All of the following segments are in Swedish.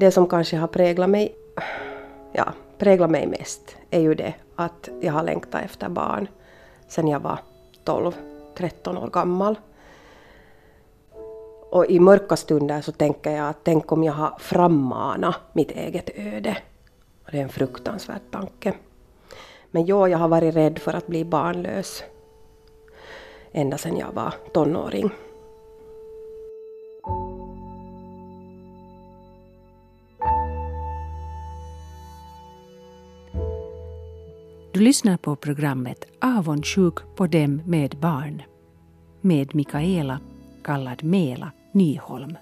det som kanske har präglat mig, ja, präglat mig mest är ju det att jag har längtat efter barn sen jag var 12-13 år gammal. Och i mörka stunder så tänker jag att tänk om jag har frammanat mitt eget öde. Och det är en fruktansvärd tanke. Men ja, jag har varit rädd för att bli barnlös. Ända sedan jag var tonåring. Du lyssnar på programmet Avundsjuk på dem med barn med Mikaela, kallad Mela, Nyholm.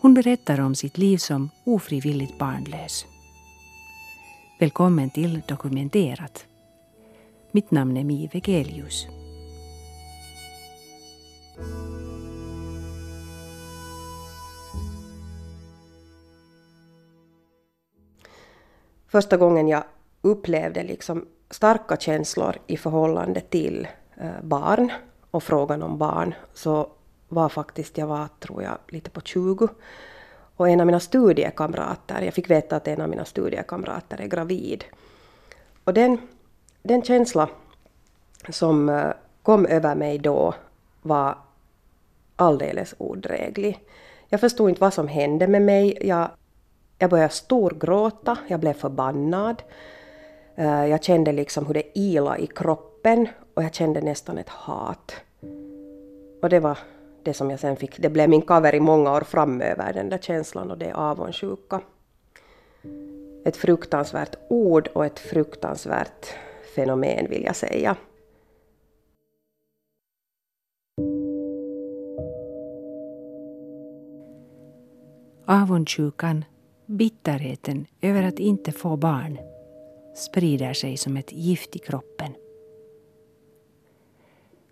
Hon berättar om sitt liv som ofrivilligt barnlös. Välkommen till Dokumenterat. Mitt namn är Mi Vegelius. Första gången jag upplevde liksom starka känslor i förhållande till eh, barn och frågan om barn så var faktiskt, jag var tror jag lite på 20 och en av mina studiekamrater, jag fick veta att en av mina studiekamrater är gravid. Och den, den känsla som eh, kom över mig då var alldeles odräglig. Jag förstod inte vad som hände med mig. Jag, jag började storgråta, jag blev förbannad. Eh, jag kände liksom hur det ila i kroppen och jag kände nästan ett hat. Och det var det som jag sen fick, det blev min cover i många år framöver, den där känslan och det avundsjuka. Ett fruktansvärt ord och ett fruktansvärt fenomen vill jag säga. Avundsjukan, bitterheten över att inte få barn sprider sig som ett gift i kroppen.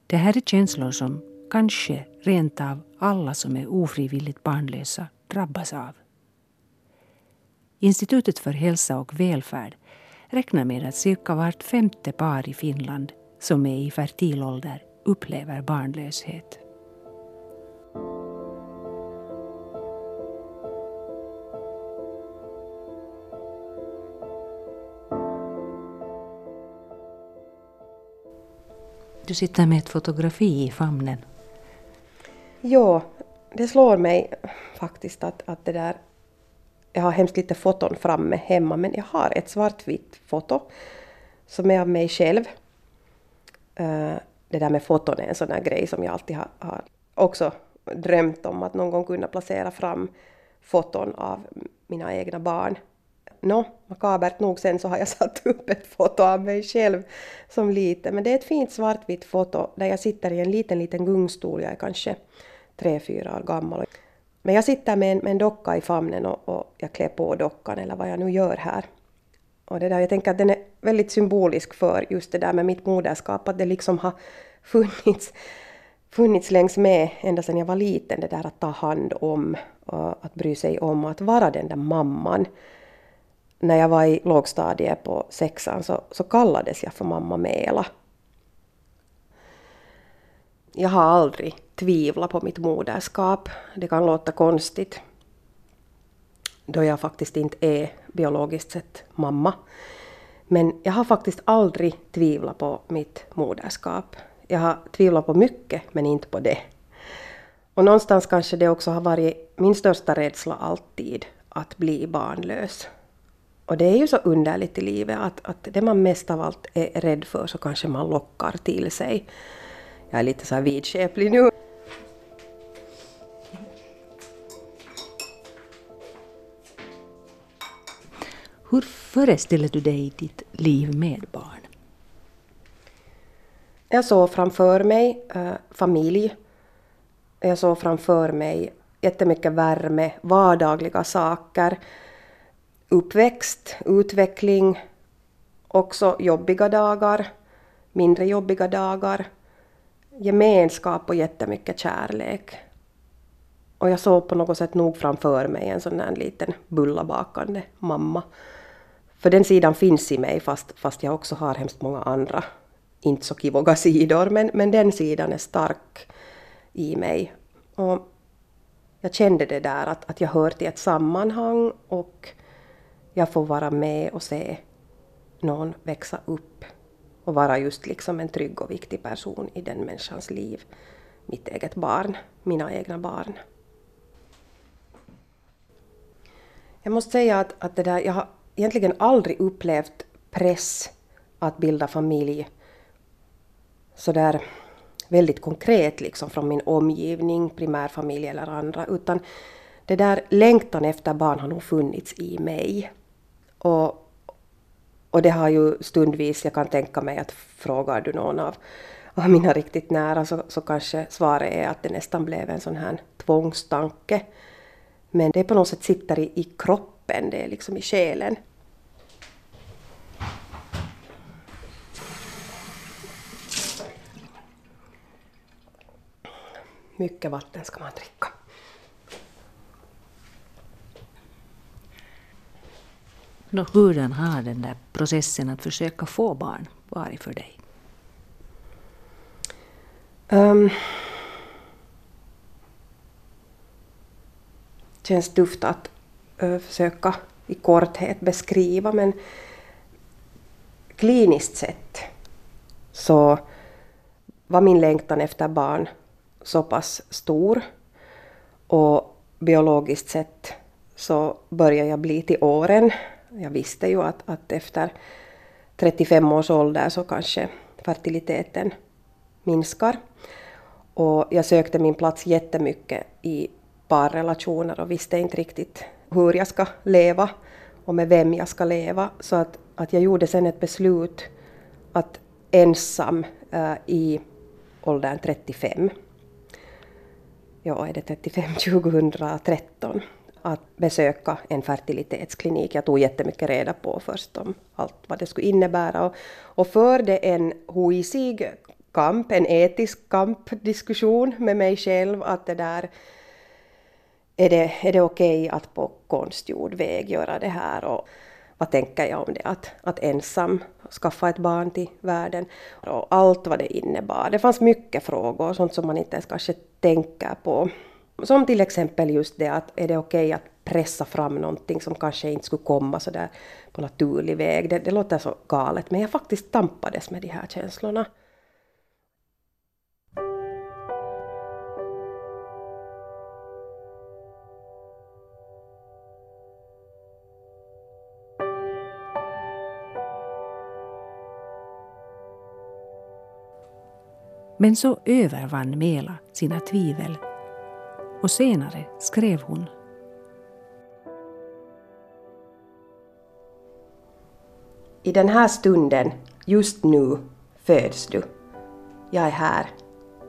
Det här är känslor som kanske rent av alla som är ofrivilligt barnlösa drabbas av. Institutet för hälsa och välfärd räknar med att cirka vart femte par i Finland som är i fertil ålder upplever barnlöshet. Du sitter med ett fotografi i famnen. Ja, det slår mig faktiskt att, att det där... Jag har hemskt lite foton framme hemma men jag har ett svartvitt foto som är av mig själv. Uh, det där med foton är en sån där grej som jag alltid har, har också drömt om att någon gång kunna placera fram foton av mina egna barn Nå, makabert nog sen så har jag satt upp ett foto av mig själv som liten. Men det är ett fint svartvitt foto där jag sitter i en liten, liten gungstol. Jag är kanske tre, fyra år gammal. Men jag sitter med en, med en docka i famnen och, och jag klär på dockan eller vad jag nu gör här. Och det där, jag tänker att den är väldigt symbolisk för just det där med mitt moderskap, att det liksom har funnits, funnits längs med ända sedan jag var liten, det där att ta hand om, och att bry sig om och att vara den där mamman när jag var i lågstadiet på sexan så, så kallades jag för mamma Mela. Jag har aldrig tvivlat på mitt moderskap. Det kan låta konstigt då jag faktiskt inte är biologiskt sett mamma. Men jag har faktiskt aldrig tvivlat på mitt moderskap. Jag har tvivlat på mycket, men inte på det. Och någonstans kanske det också har varit min största rädsla alltid, att bli barnlös. Och det är ju så underligt i livet att, att det man mest av allt är rädd för så kanske man lockar till sig. Jag är lite så här vidskeplig nu. Hur föreställer du dig ditt liv med barn? Jag såg framför mig äh, familj. Jag såg framför mig jättemycket värme, vardagliga saker uppväxt, utveckling, också jobbiga dagar, mindre jobbiga dagar, gemenskap och jättemycket kärlek. Och jag såg på något sätt nog framför mig en sån där liten bullabakande mamma. För den sidan finns i mig fast, fast jag också har hemskt många andra, inte så kivoga sidor, men, men den sidan är stark i mig. Och jag kände det där att, att jag hör till ett sammanhang och jag får vara med och se någon växa upp och vara just liksom en trygg och viktig person i den människans liv. Mitt eget barn, mina egna barn. Jag måste säga att, att det där, jag har egentligen aldrig upplevt press att bilda familj sådär väldigt konkret liksom från min omgivning, primärfamilj eller andra, utan det där längtan efter barn har nog funnits i mig. Och, och det har ju stundvis, jag kan tänka mig att frågar du någon av, av mina riktigt nära så, så kanske svaret är att det nästan blev en sån här tvångstanke. Men det på något sätt sitter i, i kroppen, det är liksom i själen. Mycket vatten ska man dricka. Nå, hurdan har den där processen att försöka få barn varit för dig? Um, känns tufft att uh, försöka i korthet beskriva men kliniskt sett så var min längtan efter barn så pass stor och biologiskt sett så började jag bli till åren. Jag visste ju att, att efter 35 års ålder så kanske fertiliteten minskar. Och jag sökte min plats jättemycket i parrelationer och visste inte riktigt hur jag ska leva och med vem jag ska leva. Så att, att jag gjorde sen ett beslut att ensam äh, i åldern 35 ja, är det 35 2013 att besöka en fertilitetsklinik. Jag tog jättemycket reda på först om allt vad det skulle innebära och, och förde en huisig kamp, en etisk kampdiskussion med mig själv att det där är det, är det okej okay att på konstgjord väg göra det här och vad tänker jag om det att, att ensam skaffa ett barn till världen och allt vad det innebar. Det fanns mycket frågor, sånt som man inte ens kanske tänker på. Som till exempel just det att är det okej okay att pressa fram någonting som kanske inte skulle komma så där på naturlig väg. Det, det låter så galet men jag faktiskt tampades med de här känslorna. Men så övervann Mela sina tvivel och senare skrev hon. I den här stunden, just nu, föds du. Jag är här,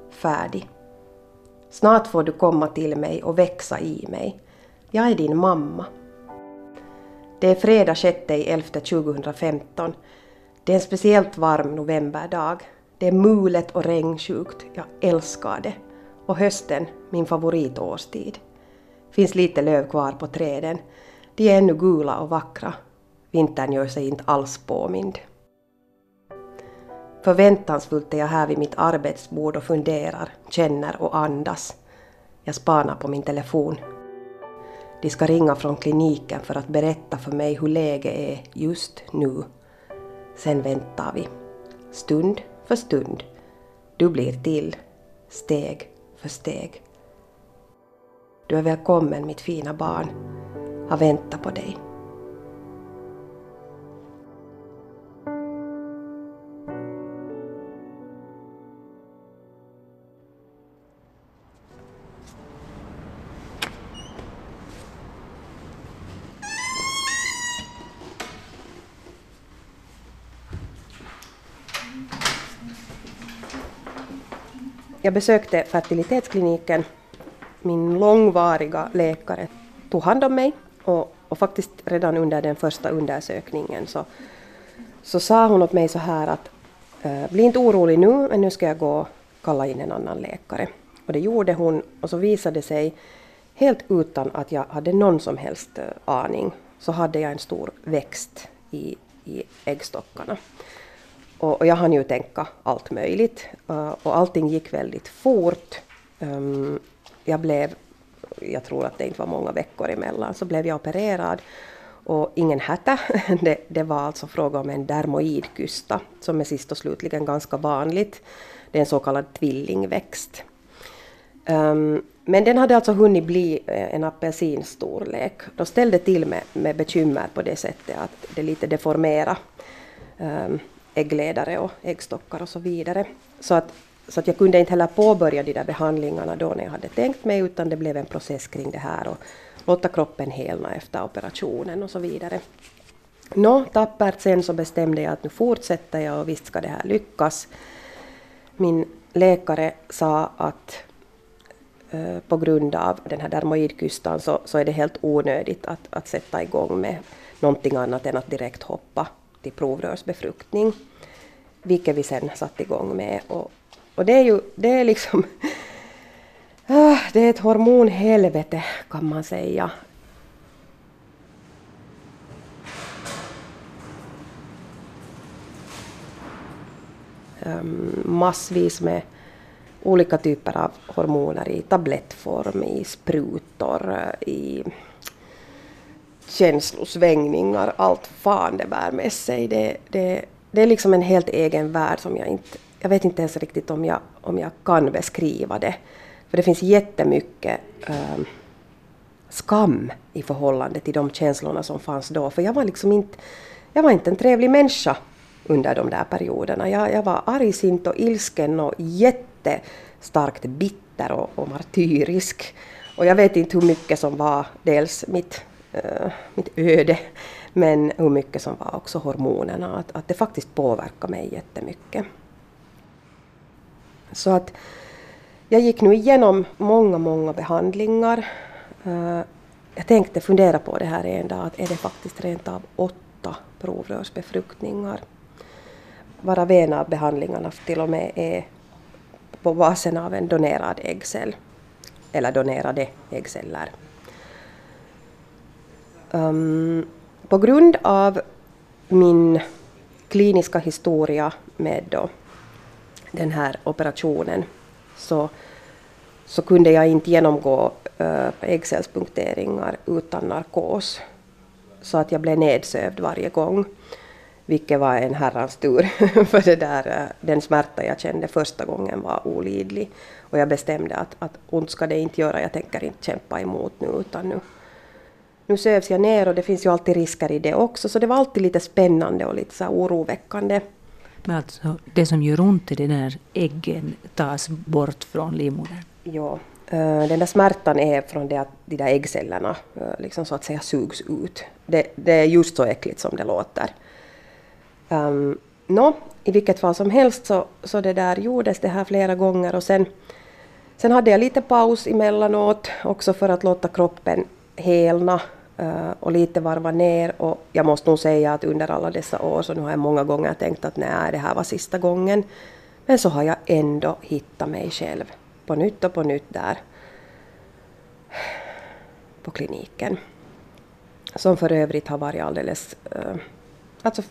färdig. Snart får du komma till mig och växa i mig. Jag är din mamma. Det är fredag 6 11 2015. Det är en speciellt varm novemberdag det är mulet och regnsjukt. Jag älskar det. Och hösten, min favoritårstid. Finns lite löv kvar på träden. De är ännu gula och vackra. Vintern gör sig inte alls påmind. Förväntansfullt är jag här vid mitt arbetsbord och funderar, känner och andas. Jag spanar på min telefon. De ska ringa från kliniken för att berätta för mig hur läget är just nu. Sen väntar vi. Stund för stund. Du blir till, steg för steg. Du är välkommen mitt fina barn, har väntat på dig. Jag besökte fertilitetskliniken. Min långvariga läkare tog hand om mig och, och faktiskt redan under den första undersökningen så, så sa hon åt mig så här att eh, bli inte orolig nu men nu ska jag gå och kalla in en annan läkare. Och det gjorde hon och så visade det sig helt utan att jag hade någon som helst eh, aning så hade jag en stor växt i, i äggstockarna. Och, och jag hann ju tänka allt möjligt eh, och allting gick väldigt fort. Ehm, jag blev jag tror att det inte var många veckor emellan, så blev jag opererad. Och ingen hätta, det, det var alltså fråga om en dermoidkysta, som är sist och slutligen ganska vanligt. Det är en så kallad tvillingväxt. Um, men den hade alltså hunnit bli eh, en apelsinstorlek. Då ställde till med, med bekymmer på det sättet att det lite deformerade um, äggledare och äggstockar och så vidare. Så att, så att jag kunde inte heller påbörja de där behandlingarna då när jag hade tänkt mig utan det blev en process kring det här och låta kroppen helna efter operationen och så vidare. Nå, tappert sen så bestämde jag att nu fortsätter jag och visst ska det här lyckas. Min läkare sa att eh, på grund av den här dermoidkystan så, så är det helt onödigt att, att sätta igång med någonting annat än att direkt hoppa till provrörsbefruktning. Vilket vi sen satte igång med. Och, och det är ju det är liksom ah, det är ett hormonhelvete kan man säga. Ehm, massvis med olika typer av hormoner i tablettform, i sprutor, i känslosvängningar, allt fan det bär med sig. Det, det, det är liksom en helt egen värld som jag inte... Jag vet inte ens riktigt om jag, om jag kan beskriva det. För det finns jättemycket um, skam i förhållande till de känslorna som fanns då. För jag var liksom inte, jag var inte en trevlig människa under de där perioderna. Jag, jag var argsint och ilsken och jättestarkt bitter och, och martyrisk. Och jag vet inte hur mycket som var dels mitt Eh, mitt öde, men hur mycket som var också hormonerna, att, att det faktiskt påverkade mig jättemycket. Så att jag gick nu igenom många, många behandlingar. Uh, jag tänkte fundera på det här en dag, att är det faktiskt rent av åtta provrörsbefruktningar? Varav en av behandlingarna till och med är på basen av en donerad äggcell, eller donerade äggceller. Um, på grund av min kliniska historia med då den här operationen så, så kunde jag inte genomgå eh, uh, äggcellspunkteringar utan narkos. Så att jag blev nedsövd varje gång. Vilket var en herrans tur. för det där, uh, den smärta jag kände första gången var olidlig. Och jag bestämde att, att ont ska det inte göra, jag tänker inte kämpa emot nu utan nu, nu sövs jag ner och det finns ju alltid risker i det också, så det var alltid lite spännande och lite så oroväckande. Men alltså, det som gör ont är det när äggen tas bort från livmodern? Ja, eh, den där smärtan är från det att de där äggcellerna eh, liksom så att säga sugs ut. Det, det är just så äckligt som det låter. Um, Nå, i vilket fall som helst så, så det där gjordes det här flera gånger och sen, sen hade jag lite paus emellanåt också för att låta kroppen helna eh, och lite varva ner. Och jag måste nog säga att under alla dessa år så nu har jag många gånger tänkt att nej, det här var sista gången. Men så har jag ändå hittat mig själv på nytt och på nytt där på kliniken. Som för övrigt har varit alldeles... Eh, alltså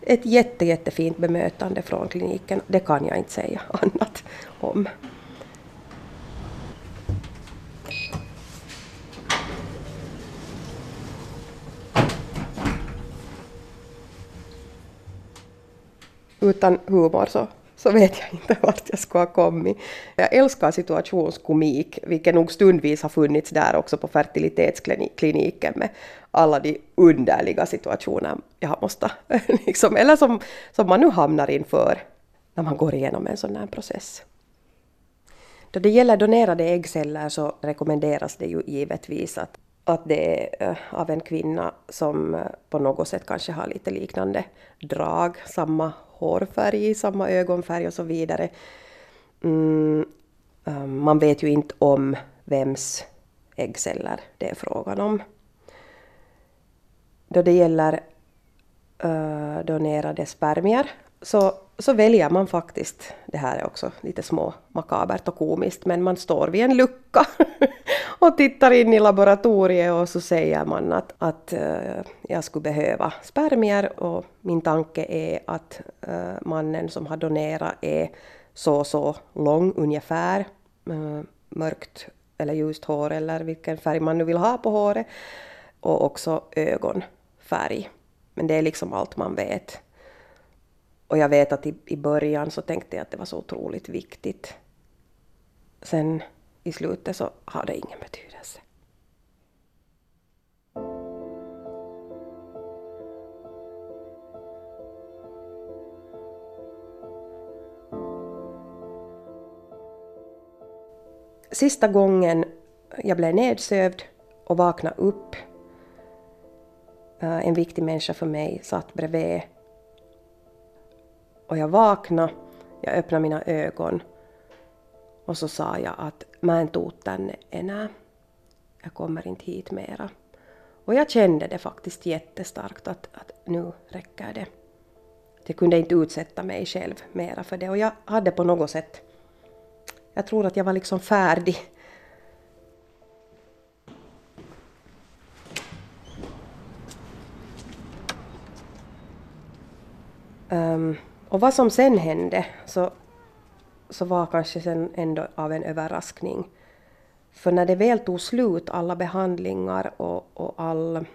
ett jätte, jättefint bemötande från kliniken. Det kan jag inte säga annat om. Utan humor så, så vet jag inte vart jag skulle ha kommit. Jag älskar situationskomik, vilket nog stundvis har funnits där också på fertilitetskliniken med alla de underliga situationer jag måste, liksom, eller som, som man nu hamnar inför när man går igenom en sån här process. Då det gäller donerade äggceller så rekommenderas det ju givetvis att, att det är eh, av en kvinna som eh, på något sätt kanske har lite liknande drag, samma hårfärg, samma ögonfärg och så vidare. Mm, um, man vet ju inte om vems äggceller det är frågan om. Då det gäller uh, donerade spermier så, så väljer man faktiskt, det här är också lite små makabert och komiskt, men man står vid en lucka och tittar in i laboratoriet och så säger man att, att eh, jag skulle behöva spermier och min tanke är att eh, mannen som har donerat är så så lång ungefär, eh, mörkt eller ljust hår eller vilken färg man nu vill ha på håret. Och också ögonfärg. Men det är liksom allt man vet. Och jag vet att i, i början så tänkte jag att det var så otroligt viktigt. Sen i slutet så har det ingen betydelse. Sista gången jag blev nedsövd och vaknade upp, eh, en viktig människa för mig satt bredvid. Och jag vaknade, jag öppnade mina ögon och så sa jag att man en tuu tänne enää. Jag kommer inte hit mera. Och jag kände det faktiskt jättestarkt att, att nu räcker det. Jag kunde inte utsätta mig själv mera för det och jag hade på något sätt jag tror att jag var liksom färdig. Um, och vad som sen hände så, så var kanske sen ändå av en överraskning. För när det väl tog slut, alla behandlingar och, och all,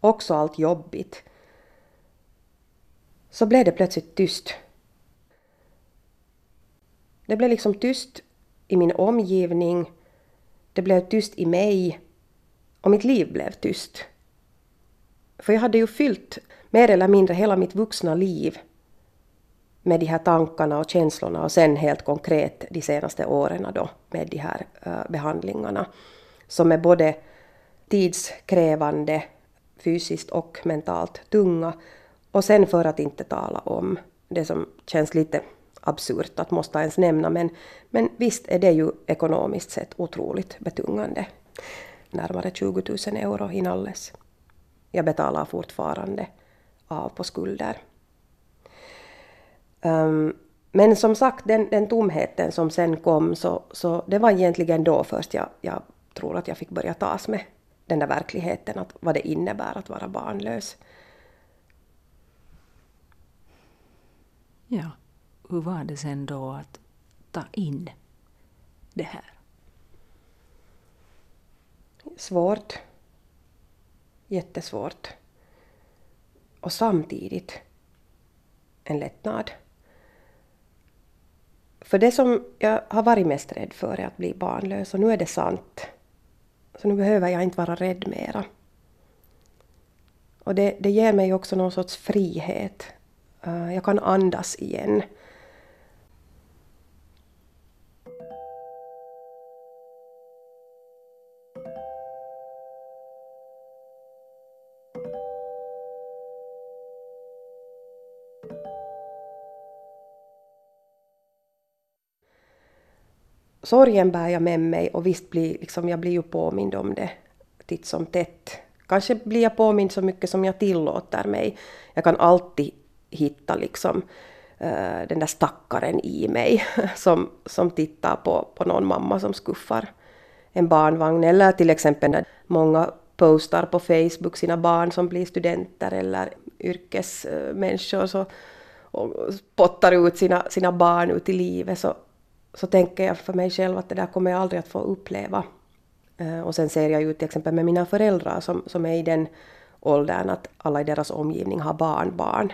också allt jobbigt, så blev det plötsligt tyst. Det blev liksom tyst i min omgivning, det blev tyst i mig och mitt liv blev tyst. För jag hade ju fyllt mer eller mindre hela mitt vuxna liv med de här tankarna och känslorna och sen helt konkret de senaste åren då med de här eh, behandlingarna som är både tidskrävande, fysiskt och mentalt tunga och sen för att inte tala om det som känns lite absurt att måste ens nämna, men, men visst är det ju ekonomiskt sett otroligt betungande. Närmare 20 000 euro inalles. Jag betalar fortfarande av på skulder. Um, men som sagt, den, den tomheten som sen kom, så, så det var egentligen då först jag, jag tror att jag fick börja tas med den där verkligheten, att vad det innebär att vara barnlös. Ja hur var det sen då att ta in det här? Svårt. Jättesvårt. Och samtidigt en lättnad. För det som jag har varit mest rädd för är att bli barnlös och nu är det sant. Så nu behöver jag inte vara rädd mera. Och det, det ger mig också någon sorts frihet. Eh, jag kan andas igen. Sorgen bär jag med mig och visst blir liksom, jag blir ju påmind om det titt som tätt. Kanske blir jag påmind så mycket som jag tillåter mig. Jag kan alltid hitta liksom uh, den där stackaren i mig som, som tittar på, på någon mamma som skuffar en barnvagn eller till exempel när många postar på Facebook sina barn som blir studenter eller yrkesmänniskor så, och spottar ut sina, sina barn ut i livet så så tänker jag för mig själv att det där kommer jag aldrig att få uppleva. Eh, och sen ser jag ju till exempel med mina föräldrar som, som är i den åldern att alla i deras omgivning har barnbarn.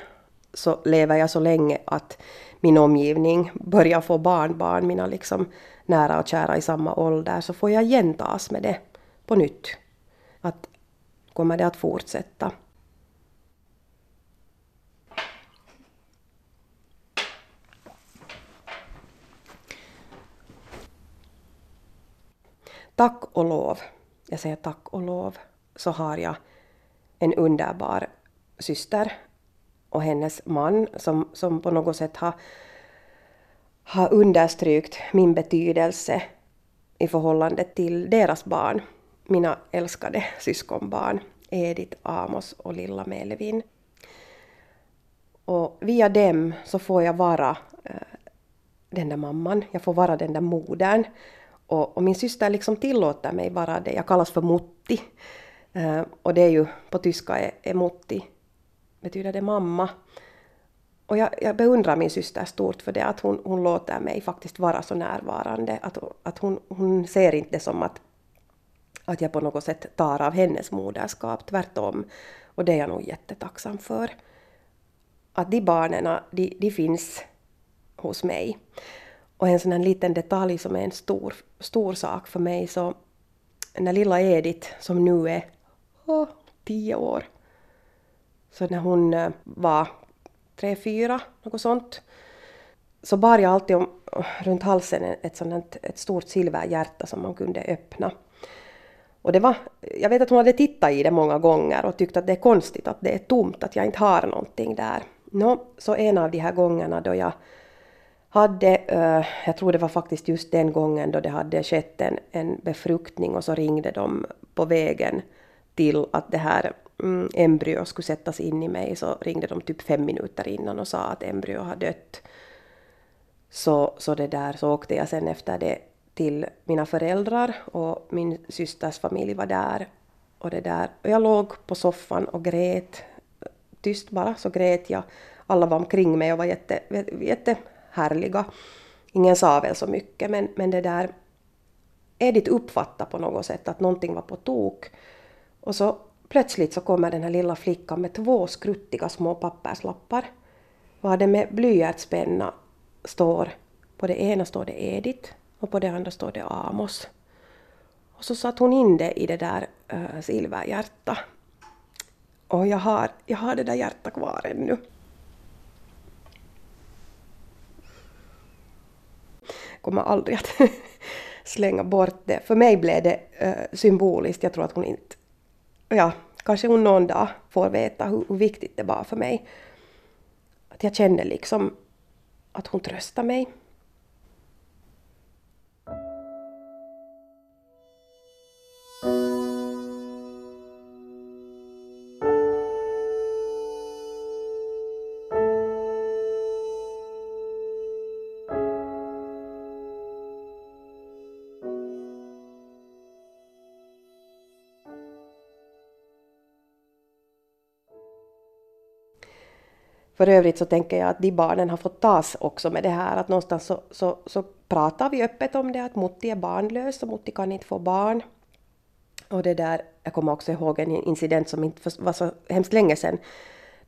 Så lever jag så länge att min omgivning börjar få barnbarn, mina liksom nära och kära i samma ålder, så får jag gentas med det på nytt. Att kommer det att fortsätta? Tack och lov, jag säger tack och lov, så har jag en underbar syster och hennes man som, som på något sätt har, har understrykt min betydelse i förhållande till deras barn, mina älskade syskonbarn Edith, Amos och lilla Melvin. Och via dem så får jag vara eh, den där mamman, jag får vara den där modern och, och, min syster liksom tillåter mig vara det. Jag kallas för Mutti. Uh, och det är ju på tyska är, är Mutti, betyder det mamma. Och jag, jag, beundrar min syster stort för det, att hon, hon låter mig faktiskt vara så närvarande. Att, att hon, hon ser inte det som att att jag på något sätt tar av hennes moderskap, tvärtom. Och det är jag nog jättetacksam för. Att de barnen, de, de finns hos mig. Och en sån här liten detalj som är en stor, stor sak för mig, så när lilla Edith, som nu är oh, tio år, så när hon eh, var tre, fyra, något sånt, så bar jag alltid om, runt halsen ett, sånt, ett stort silverhjärta som man kunde öppna. Och det var, jag vet att hon hade tittat i det många gånger och tyckt att det är konstigt att det är tomt, att jag inte har någonting där. Nå, så en av de här gångerna då jag hade, eh, jag tror det var faktiskt just den gången då det hade skett en, en befruktning och så ringde de på vägen till att det här mm, embryo skulle sättas in i mig så ringde de typ fem minuter innan och sa att embryo har dött. Så, så det där så åkte jag sen efter det till mina föräldrar och min systers familj var där. Och, det där. och jag låg på soffan och grät. Tyst bara så grät jag. Alla var omkring mig och var jätte, härliga. Ingen sa väl så mycket men, men det där Edith uppfattade på något sätt att någonting var på tok. Och så plötsligt så kommer den här lilla flickan med två skruttiga små papperslappar. Var det med blyertspenna står, på det ena står det Edith och på det andra står det Amos. Och så satte hon in det i det där äh, silverhjärta. Och jag har, jag har det där hjärtat kvar ännu. Kommer aldrig att slänga bort det. För mig blev det uh, symboliskt. Jag tror att hon inte... Ja, kanske hon någon dag får veta hur, hur viktigt det var för mig. Att jag kände liksom att hon tröstade mig. För övrigt så tänker jag att de barnen har fått tas också med det här att någonstans så, så, så pratar vi öppet om det att Mutti är barnlös och Mutti kan inte få barn. Och det där, jag kommer också ihåg en incident som inte var så hemskt länge sedan.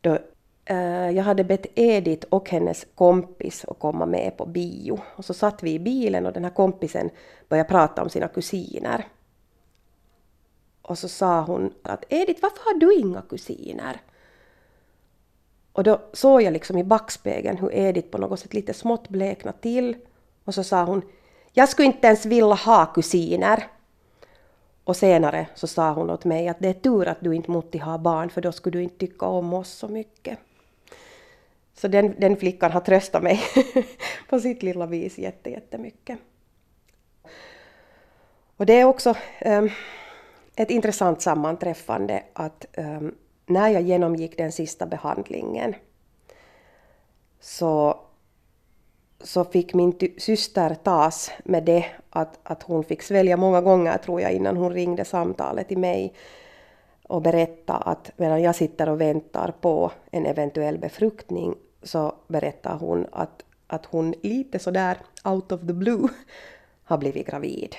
Då eh, jag hade bett Edith och hennes kompis att komma med på bio. Och så satt vi i bilen och den här kompisen började prata om sina kusiner. Och så sa hon att Edith, varför har du inga kusiner? Och då såg jag liksom i backspegeln hur Edith på något sätt lite smått bleknade till. Och så sa hon Jag skulle inte ens vilja ha kusiner. Och senare så sa hon åt mig att det är tur att du inte måste ha barn för då skulle du inte tycka om oss så mycket. Så den, den flickan har tröstat mig på sitt lilla vis jättemycket. Och det är också um, ett intressant sammanträffande att um, när jag genomgick den sista behandlingen så, så fick min syster tas med det att, att hon fick svälja många gånger tror jag innan hon ringde samtalet till mig och berätta att medan jag sitter och väntar på en eventuell befruktning så berättar hon att, att hon lite sådär out of the blue har blivit gravid.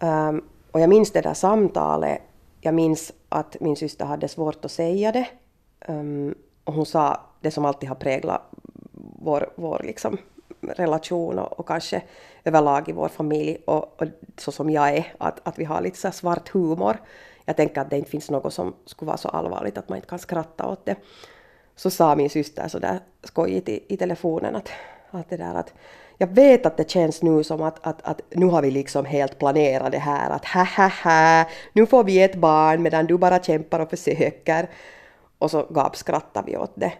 Um, och jag minns det där samtalet jag minns att min syster hade svårt att säga det. Um, och hon sa det som alltid har präglat vår, vår liksom relation och, och kanske överlag i vår familj och, och, så som jag är, att, att vi har lite så svart humor. Jag tänker att det inte finns något som skulle vara så allvarligt att man inte kan skratta åt det. Så sa min syster så där skojigt i, i telefonen att, att det där att jag vet att det känns nu som att, att, att nu har vi liksom helt planerat det här att ha ha ha, nu får vi ett barn medan du bara kämpar och försöker. Och så gapskrattar vi åt det.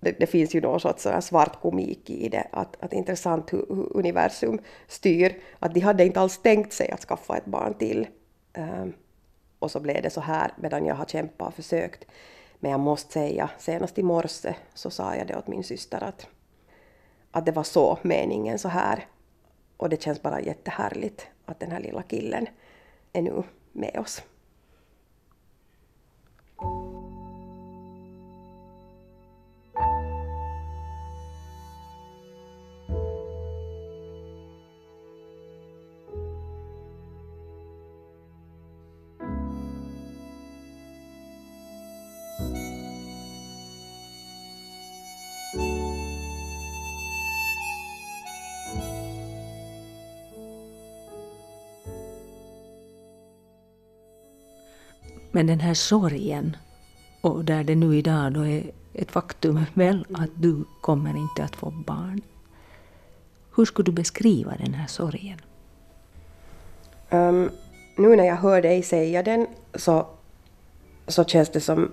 det. Det, finns ju någon sorts svart komik i det, att, att intressant hur, hur, universum styr. Att de hade inte alls tänkt sig att skaffa ett barn till. Um, och så blev det så här medan jag har kämpat och försökt. Men jag måste säga, senast i morse så sa jag det åt min syster att att det var så meningen så här. Och det känns bara jättehärligt att den här lilla killen är nu med oss. Men den här sorgen, och där det nu idag då är ett faktum väl att du kommer inte att få barn. Hur skulle du beskriva den här sorgen? Um, nu när jag hör dig säga den så, så känns det som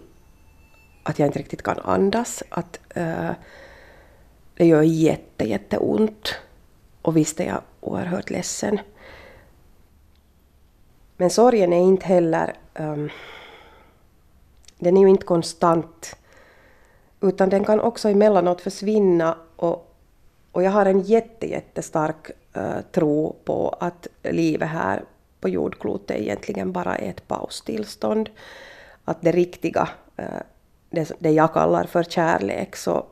att jag inte riktigt kan andas. Att uh, det gör jätte, jätteont. Och visst är jag oerhört ledsen. Men sorgen är inte heller... Um, den är ju inte konstant. Utan den kan också emellanåt försvinna och, och jag har en jätte, jättestark uh, tro på att livet här på jordklotet egentligen bara är ett paustillstånd. Att det riktiga, uh, det, det jag kallar för kärlek, så,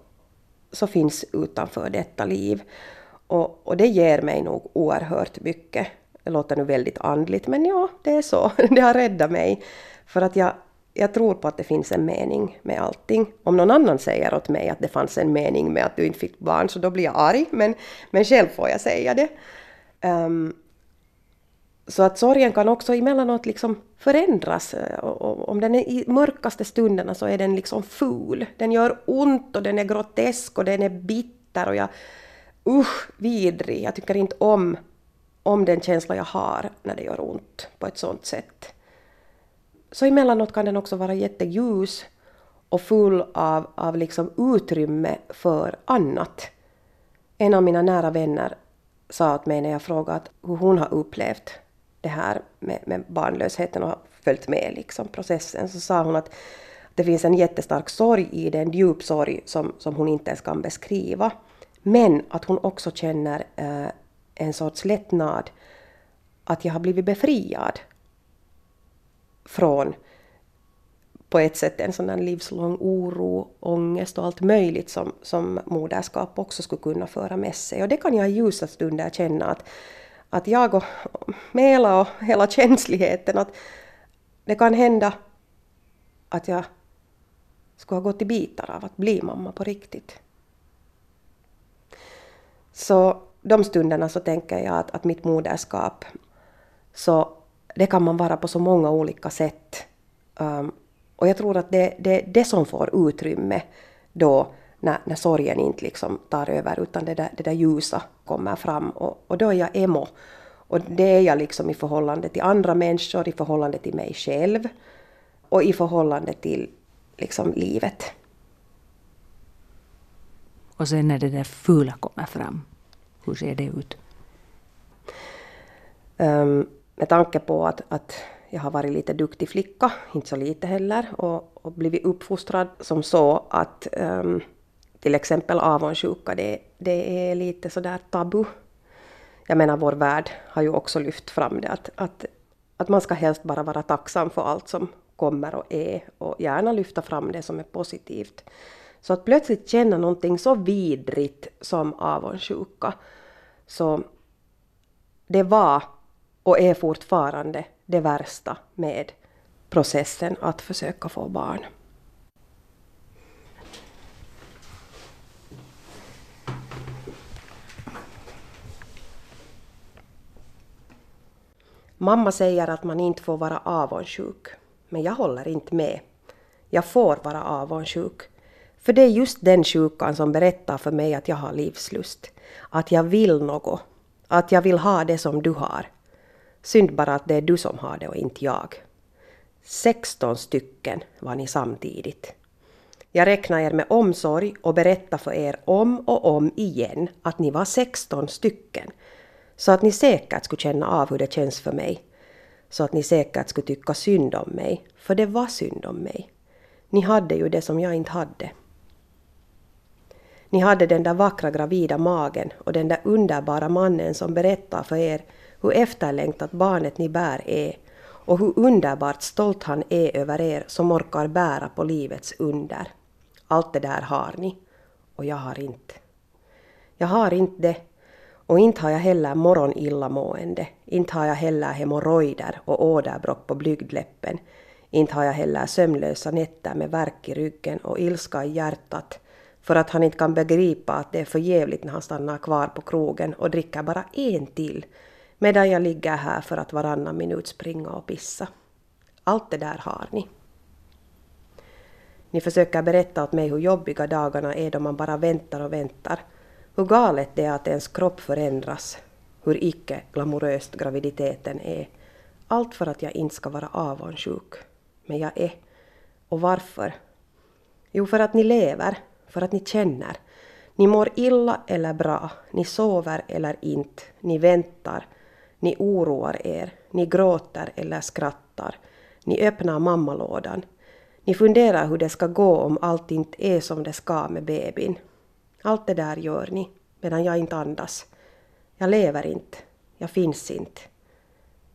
så finns utanför detta liv. Och, och det ger mig nog oerhört mycket. Det låter nu väldigt andligt, men ja, det är så. Det har räddat mig. För att jag, jag tror på att det finns en mening med allting. Om någon annan säger åt mig att det fanns en mening med att du inte fick barn, så då blir jag arg, men, men själv får jag säga det. Um, så att sorgen kan också emellanåt liksom förändras. Eh, om den är i mörkaste stunderna så är den liksom ful. Den gör ont och den är grotesk och den är bitter och jag... Usch, vidrig. Jag tycker inte om, om den känsla jag har när det gör ont på ett sånt sätt. Så emellanåt kan den också vara jätteljus och full av, av liksom utrymme för annat. En av mina nära vänner sa åt mig när jag frågade hur hon har upplevt det här med, med barnlösheten och har följt med liksom processen, så sa hon att det finns en jättestark sorg i det, en djup sorg som, som hon inte ens kan beskriva. Men att hon också känner eh, en sorts lättnad att jag har blivit befriad från på ett sätt en sån där livslång oro, ångest och allt möjligt som, som moderskap också skulle kunna föra med sig. Och det kan jag i ljusa stunder känna att, att jag och Mela och hela känsligheten, att det kan hända att jag skulle ha gått i bitar av att bli mamma på riktigt. Så de stunderna så tänker jag att, att mitt moderskap, så det kan man vara på så många olika sätt. Um, och jag tror att det är det, det, som får utrymme då när, när sorgen inte liksom tar över utan det där, det där ljusa kommer fram och, och då är jag emo. Och det är jag liksom i förhållande till andra människor, i förhållande till mig själv och i förhållande till liksom livet. Och sen när det där fula kommer fram, hur ser det ut? Um, med tanke på att, att jag har varit lite duktig flicka, inte så lite heller, och, och blivit uppfostrad som så att um, till exempel avundsjuka, det, det är lite sådär tabu. Jag menar, vår värld har ju också lyft fram det att, att, att man ska helst bara vara tacksam för allt som kommer och är och gärna lyfta fram det som är positivt. Så att plötsligt känna någonting så vidrigt som avundsjuka, så det var och är fortfarande det värsta med processen att försöka få barn. Mamma säger att man inte får vara avundsjuk, men jag håller inte med. Jag får vara avundsjuk. För det är just den sjukan som berättar för mig att jag har livslust. Att jag vill något. Att jag vill ha det som du har. Synd bara att det är du som har det och inte jag. 16 stycken var ni samtidigt. Jag räknar er med omsorg och berättar för er om och om igen att ni var 16 stycken. Så att ni säkert skulle känna av hur det känns för mig. Så att ni säkert skulle tycka synd om mig, för det var synd om mig. Ni hade ju det som jag inte hade. Ni hade den där vackra gravida magen och den där underbara mannen som berättar för er hur efterlängtat barnet ni bär är och hur underbart stolt han är över er som orkar bära på livets under. Allt det där har ni, och jag har inte. Jag har inte det, och inte har jag heller morgonillamående, inte har jag heller hemorrojder och åderbråck på blygdläppen, inte har jag heller sömnlösa nätter med värk i ryggen och ilska i hjärtat för att han inte kan begripa att det är för jävligt när han stannar kvar på krogen och dricker bara en till medan jag ligger här för att varannan minut springa och pissa. Allt det där har ni. Ni försöker berätta åt mig hur jobbiga dagarna är då man bara väntar och väntar. Hur galet det är att ens kropp förändras. Hur icke glamoröst graviditeten är. Allt för att jag inte ska vara avundsjuk. Men jag är. Och varför? Jo, för att ni lever. För att ni känner. Ni mår illa eller bra. Ni sover eller inte. Ni väntar. Ni oroar er. Ni gråter eller skrattar. Ni öppnar mammalådan. Ni funderar hur det ska gå om allt inte är som det ska med bebin. Allt det där gör ni, medan jag inte andas. Jag lever inte. Jag finns inte.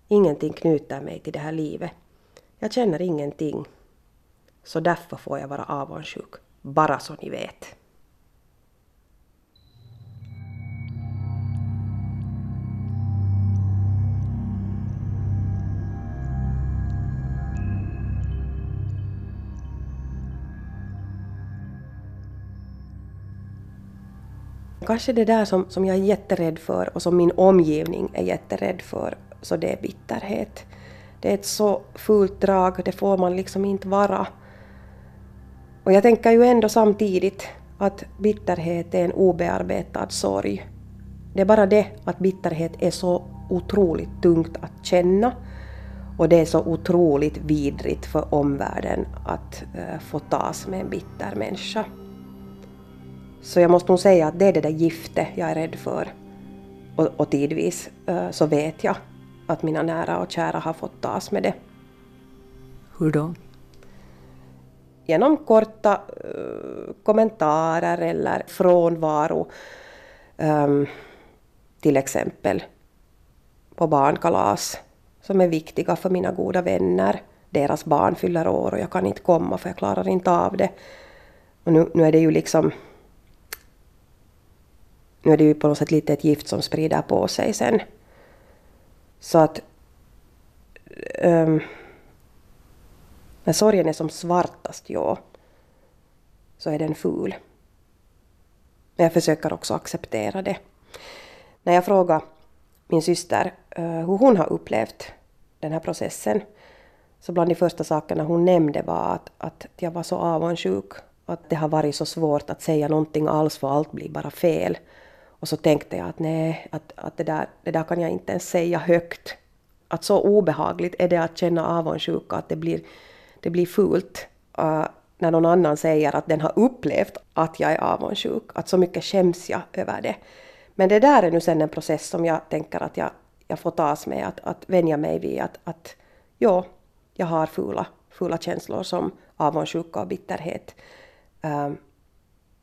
Ingenting knyter mig till det här livet. Jag känner ingenting. Så därför får jag vara avundsjuk. Bara så ni vet. Kanske det där som, som jag är jätterädd för och som min omgivning är jätterädd för, så det är bitterhet. Det är ett så fult drag, det får man liksom inte vara. Och jag tänker ju ändå samtidigt att bitterhet är en obearbetad sorg. Det är bara det att bitterhet är så otroligt tungt att känna och det är så otroligt vidrigt för omvärlden att eh, få tas med en bitter människa. Så jag måste nog säga att det är det där giftet jag är rädd för. Och, och tidvis eh, så vet jag att mina nära och kära har fått tas med det. Hur då? Genom korta uh, kommentarer eller frånvaro. Um, till exempel på barnkalas som är viktiga för mina goda vänner. Deras barn fyller år och jag kan inte komma för jag klarar inte av det. Och nu, nu är det ju liksom nu är det ju på något sätt lite ett gift som sprider på sig sen. Så att um, när sorgen är som svartast, ja, så är den ful. Men jag försöker också acceptera det. När jag frågar min syster uh, hur hon har upplevt den här processen, så bland de första sakerna hon nämnde var att, att jag var så avundsjuk. Att det har varit så svårt att säga någonting alls för allt blir bara fel. Och så tänkte jag att nej, att, att det, där, det där kan jag inte ens säga högt. Att så obehagligt är det att känna avundsjuka att det blir, det blir fult uh, när någon annan säger att den har upplevt att jag är avundsjuk. Att så mycket skäms jag över det. Men det där är nu sen en process som jag tänker att jag, jag får tas med, att, att vänja mig vid att, att ja, jag har fula, fula känslor som avundsjuka och bitterhet. Um,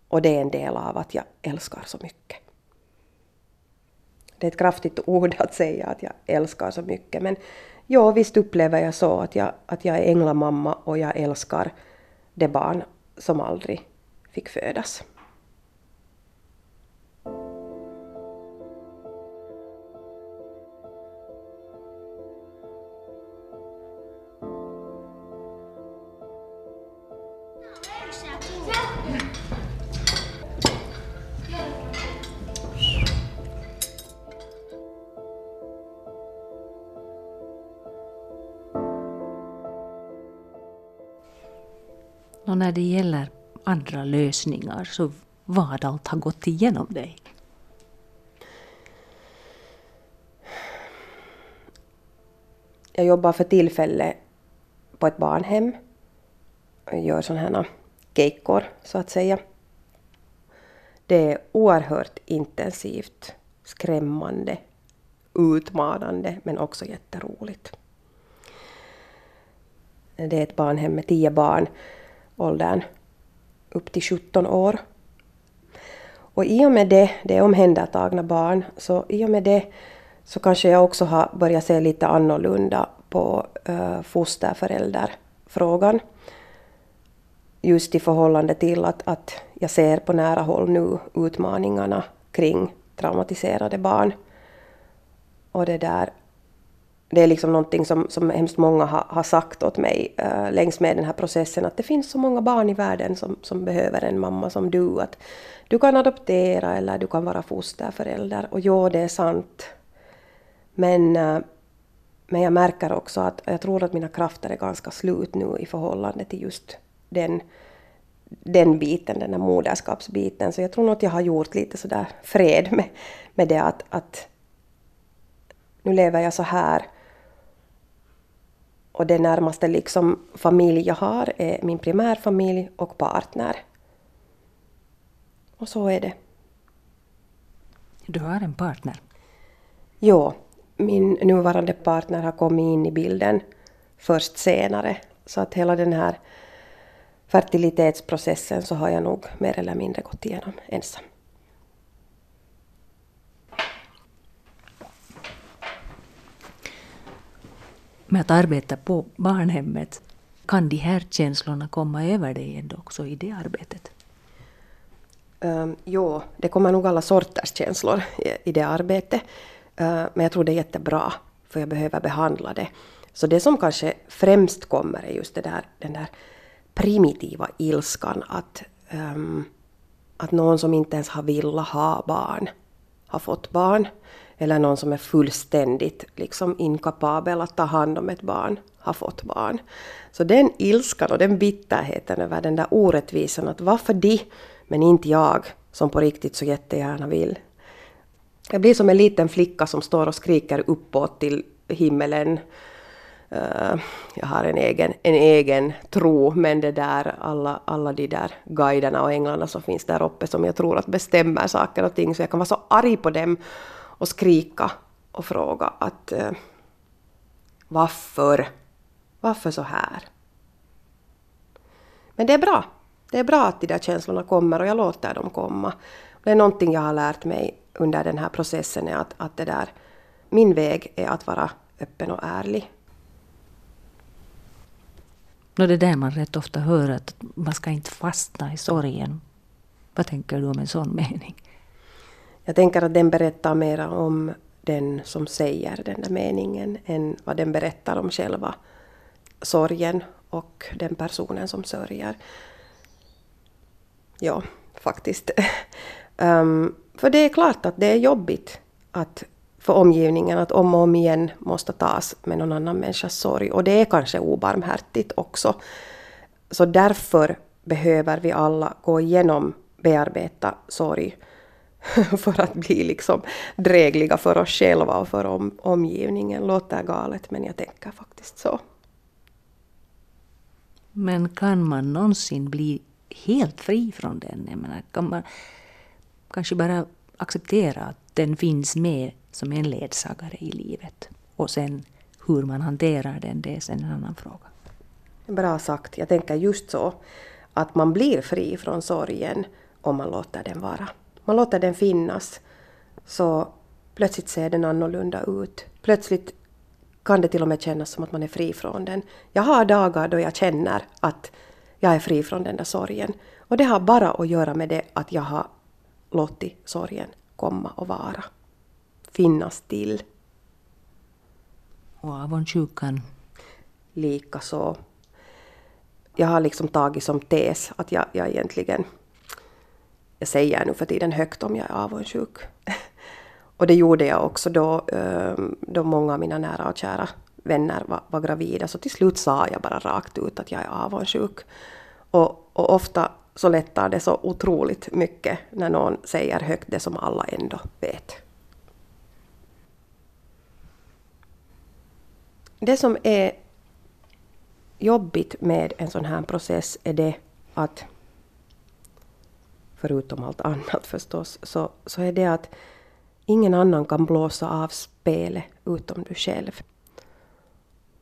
och det är en del av att jag älskar så mycket det är ett kraftigt ord att säga att jag älskar så mycket. Men ja, visst upplever jag så att jag, att jag är änglamamma och jag älskar det barn som aldrig fick födas. När det gäller andra lösningar, så vad allt har gått igenom dig? Jag jobbar för tillfället på ett barnhem. Jag gör sådana här keikkor, så att säga. Det är oerhört intensivt, skrämmande, utmanande men också jätteroligt. Det är ett barnhem med tio barn åldern upp till 17 år. Och i och med det, det är omhändertagna barn, så i och med det så kanske jag också har börjat se lite annorlunda på äh, fosterförälderfrågan. Just i förhållande till att, att jag ser på nära håll nu utmaningarna kring traumatiserade barn. Och det där det är liksom någonting som, som hemskt många har, har sagt åt mig uh, längs med den här processen, att det finns så många barn i världen som, som behöver en mamma som du. Att du kan adoptera eller du kan vara fosterförälder. Och ja, det är sant. Men, uh, men jag märker också att jag tror att mina krafter är ganska slut nu i förhållande till just den, den biten, den där moderskapsbiten. Så jag tror nog att jag har gjort lite sådär fred med, med det att, att nu lever jag så här. Och det närmaste liksom familj jag har är min primärfamilj och partner. Och så är det. Du har en partner? Jo, min nuvarande partner har kommit in i bilden först senare. Så att hela den här fertilitetsprocessen så har jag nog mer eller mindre gått igenom ensam. Med att arbeta på barnhemmet, kan de här känslorna komma över dig ändå också i det arbetet? Um, jo, det kommer nog alla sorters känslor i, i det arbetet. Uh, men jag tror det är jättebra, för jag behöver behandla det. Så det som kanske främst kommer är just det där, den där primitiva ilskan att, um, att någon som inte ens har velat ha barn har fått barn. Eller någon som är fullständigt liksom inkapabel att ta hand om ett barn har fått barn. Så den ilskan och den bitterheten över den där orättvisan att varför de men inte jag som på riktigt så jättegärna vill. Jag blir som en liten flicka som står och skriker uppåt till himmelen. Uh, jag har en egen, en egen tro, men det där, alla, alla de där guiderna och änglarna som finns där uppe som jag tror att bestämmer saker och ting, så jag kan vara så arg på dem och skrika och fråga att eh, varför? Varför så här? Men det är bra det är bra att de där känslorna kommer och jag låter dem komma. Det är någonting jag har lärt mig under den här processen är att, att det där, min väg är att vara öppen och ärlig. No, det är där man rätt ofta hör att man ska inte fastna i sorgen. Vad tänker du om en sån mening? Jag tänker att den berättar mer om den som säger den där meningen än vad den berättar om själva sorgen och den personen som sörjer ja, faktiskt. um, för det är klart att det är jobbigt att för omgivningen att om och om igen måste tas med någon annan människas sorg. Och det är kanske obarmhärtigt också. Så därför behöver vi alla gå igenom, bearbeta sorg för att bli liksom drägliga för oss själva och för om, omgivningen. Låter galet men jag tänker faktiskt så. Men kan man någonsin bli helt fri från den. Jag menar, kan man kanske bara acceptera att den finns med som en ledsagare i livet. Och sen hur man hanterar den, det är sen en annan fråga. Bra sagt. Jag tänker just så. Att man blir fri från sorgen om man låter den vara. Man låter den finnas. Så plötsligt ser den annorlunda ut. Plötsligt kan det till och med kännas som att man är fri från den. Jag har dagar då jag känner att jag är fri från den där sorgen. Och det har bara att göra med det att jag har låtit sorgen komma och vara. Finnas till. Och avundsjukan? Likaså. Jag har liksom tagit som tes att jag, jag egentligen... Jag säger nu för tiden högt om jag är avundsjuk. och det gjorde jag också då, ehm, då många av mina nära och kära vänner var, var gravida. Så till slut sa jag bara rakt ut att jag är avundsjuk. Och, och ofta så lättar det så otroligt mycket när någon säger högt det som alla ändå vet. Det som är jobbigt med en sån här process är det att, förutom allt annat förstås, så, så är det att ingen annan kan blåsa av spelet utom du själv.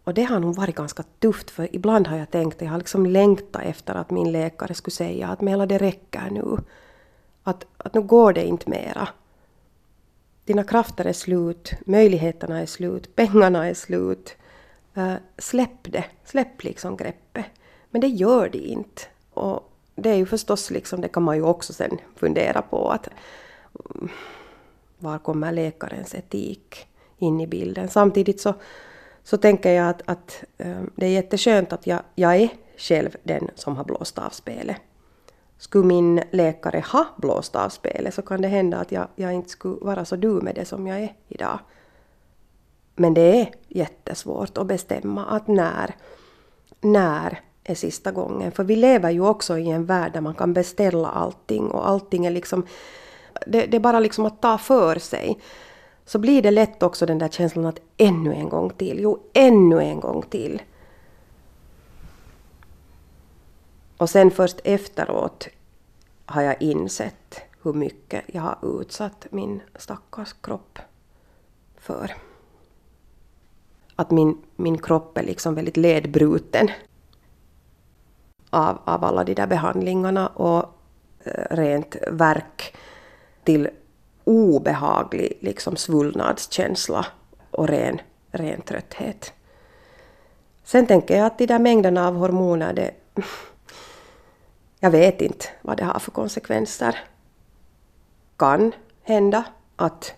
Och det har nog varit ganska tufft för ibland har jag tänkt, jag har liksom längtat efter att min läkare skulle säga att Mela det räcker nu. Att, att nu går det inte mera. Dina krafter är slut, möjligheterna är slut, pengarna är slut. Uh, släpp det, släpp liksom greppet. Men det gör det inte. Och det är ju förstås liksom, det kan man ju också sen fundera på att mm, var kommer läkarens etik in i bilden? Samtidigt så så tänker jag att, att eh, det är jätteskönt att jag, jag är själv den som har blåst av spelet. Skulle min läkare ha blåst av spelet så kan det hända att jag, jag inte skulle vara så du med det som jag är idag. Men det är jättesvårt att bestämma att när, när är sista gången. För vi lever ju också i en värld där man kan beställa allting och allting är liksom... Det, det är bara liksom att ta för sig. Så blir det lätt också den där känslan att ännu en gång till, jo ännu en gång till. Och sen först efteråt har jag insett hur mycket jag har utsatt min stackars kropp för. Att min, min kropp är liksom väldigt ledbruten av, av alla de där behandlingarna och eh, rent verk till obehaglig liksom svullnadskänsla och ren, ren trötthet. Sen tänker jag att de där mängderna av hormoner, det, jag vet inte vad det har för konsekvenser. Kan hända att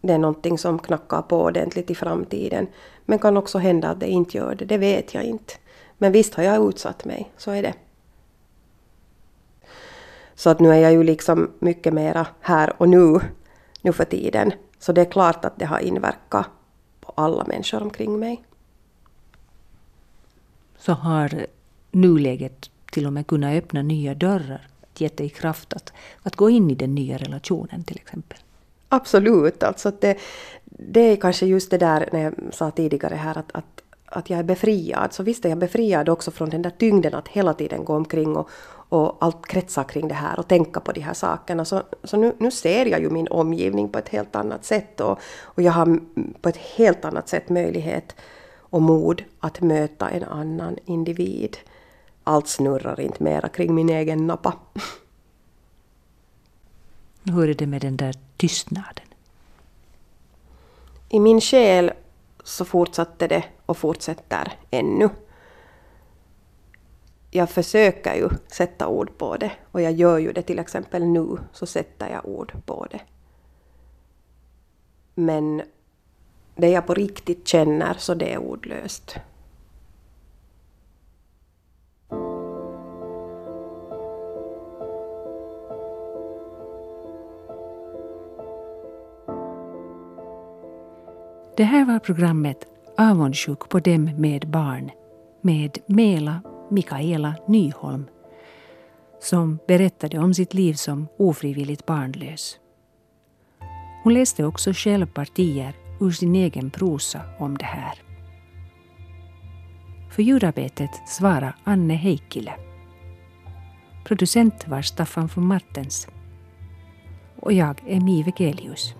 det är någonting som knackar på ordentligt i framtiden. Men kan också hända att det inte gör det, det vet jag inte. Men visst har jag utsatt mig, så är det. Så att nu är jag ju liksom mycket mera här och nu, nu för tiden. Så det är klart att det har inverkat på alla människor omkring mig. Så har nuläget till och med kunnat öppna nya dörrar, gett dig kraft att, att gå in i den nya relationen till exempel? Absolut, alltså det, det är kanske just det där när jag sa tidigare här att, att, att jag är befriad. Så visst är jag befriad också från den där tyngden att hela tiden gå omkring och, och allt kretsar kring det här och tänka på de här sakerna. Så, så nu, nu ser jag ju min omgivning på ett helt annat sätt och, och jag har på ett helt annat sätt möjlighet och mod att möta en annan individ. Allt snurrar inte mera kring min egen nappa. Hur är det med den där tystnaden? I min själ så fortsatte det och fortsätter ännu. Jag försöker ju sätta ord på det och jag gör ju det till exempel nu så sätter jag ord på det. Men det jag på riktigt känner så det är ordlöst. Det här var programmet Avundsjuk på dem med barn med Mela Mikaela Nyholm som berättade om sitt liv som ofrivilligt barnlös. Hon läste också själv partier ur sin egen prosa om det här. För ljudarbetet svarade Anne Heikkilä. Producent var Staffan von Martens. Och jag är Mi Gelius.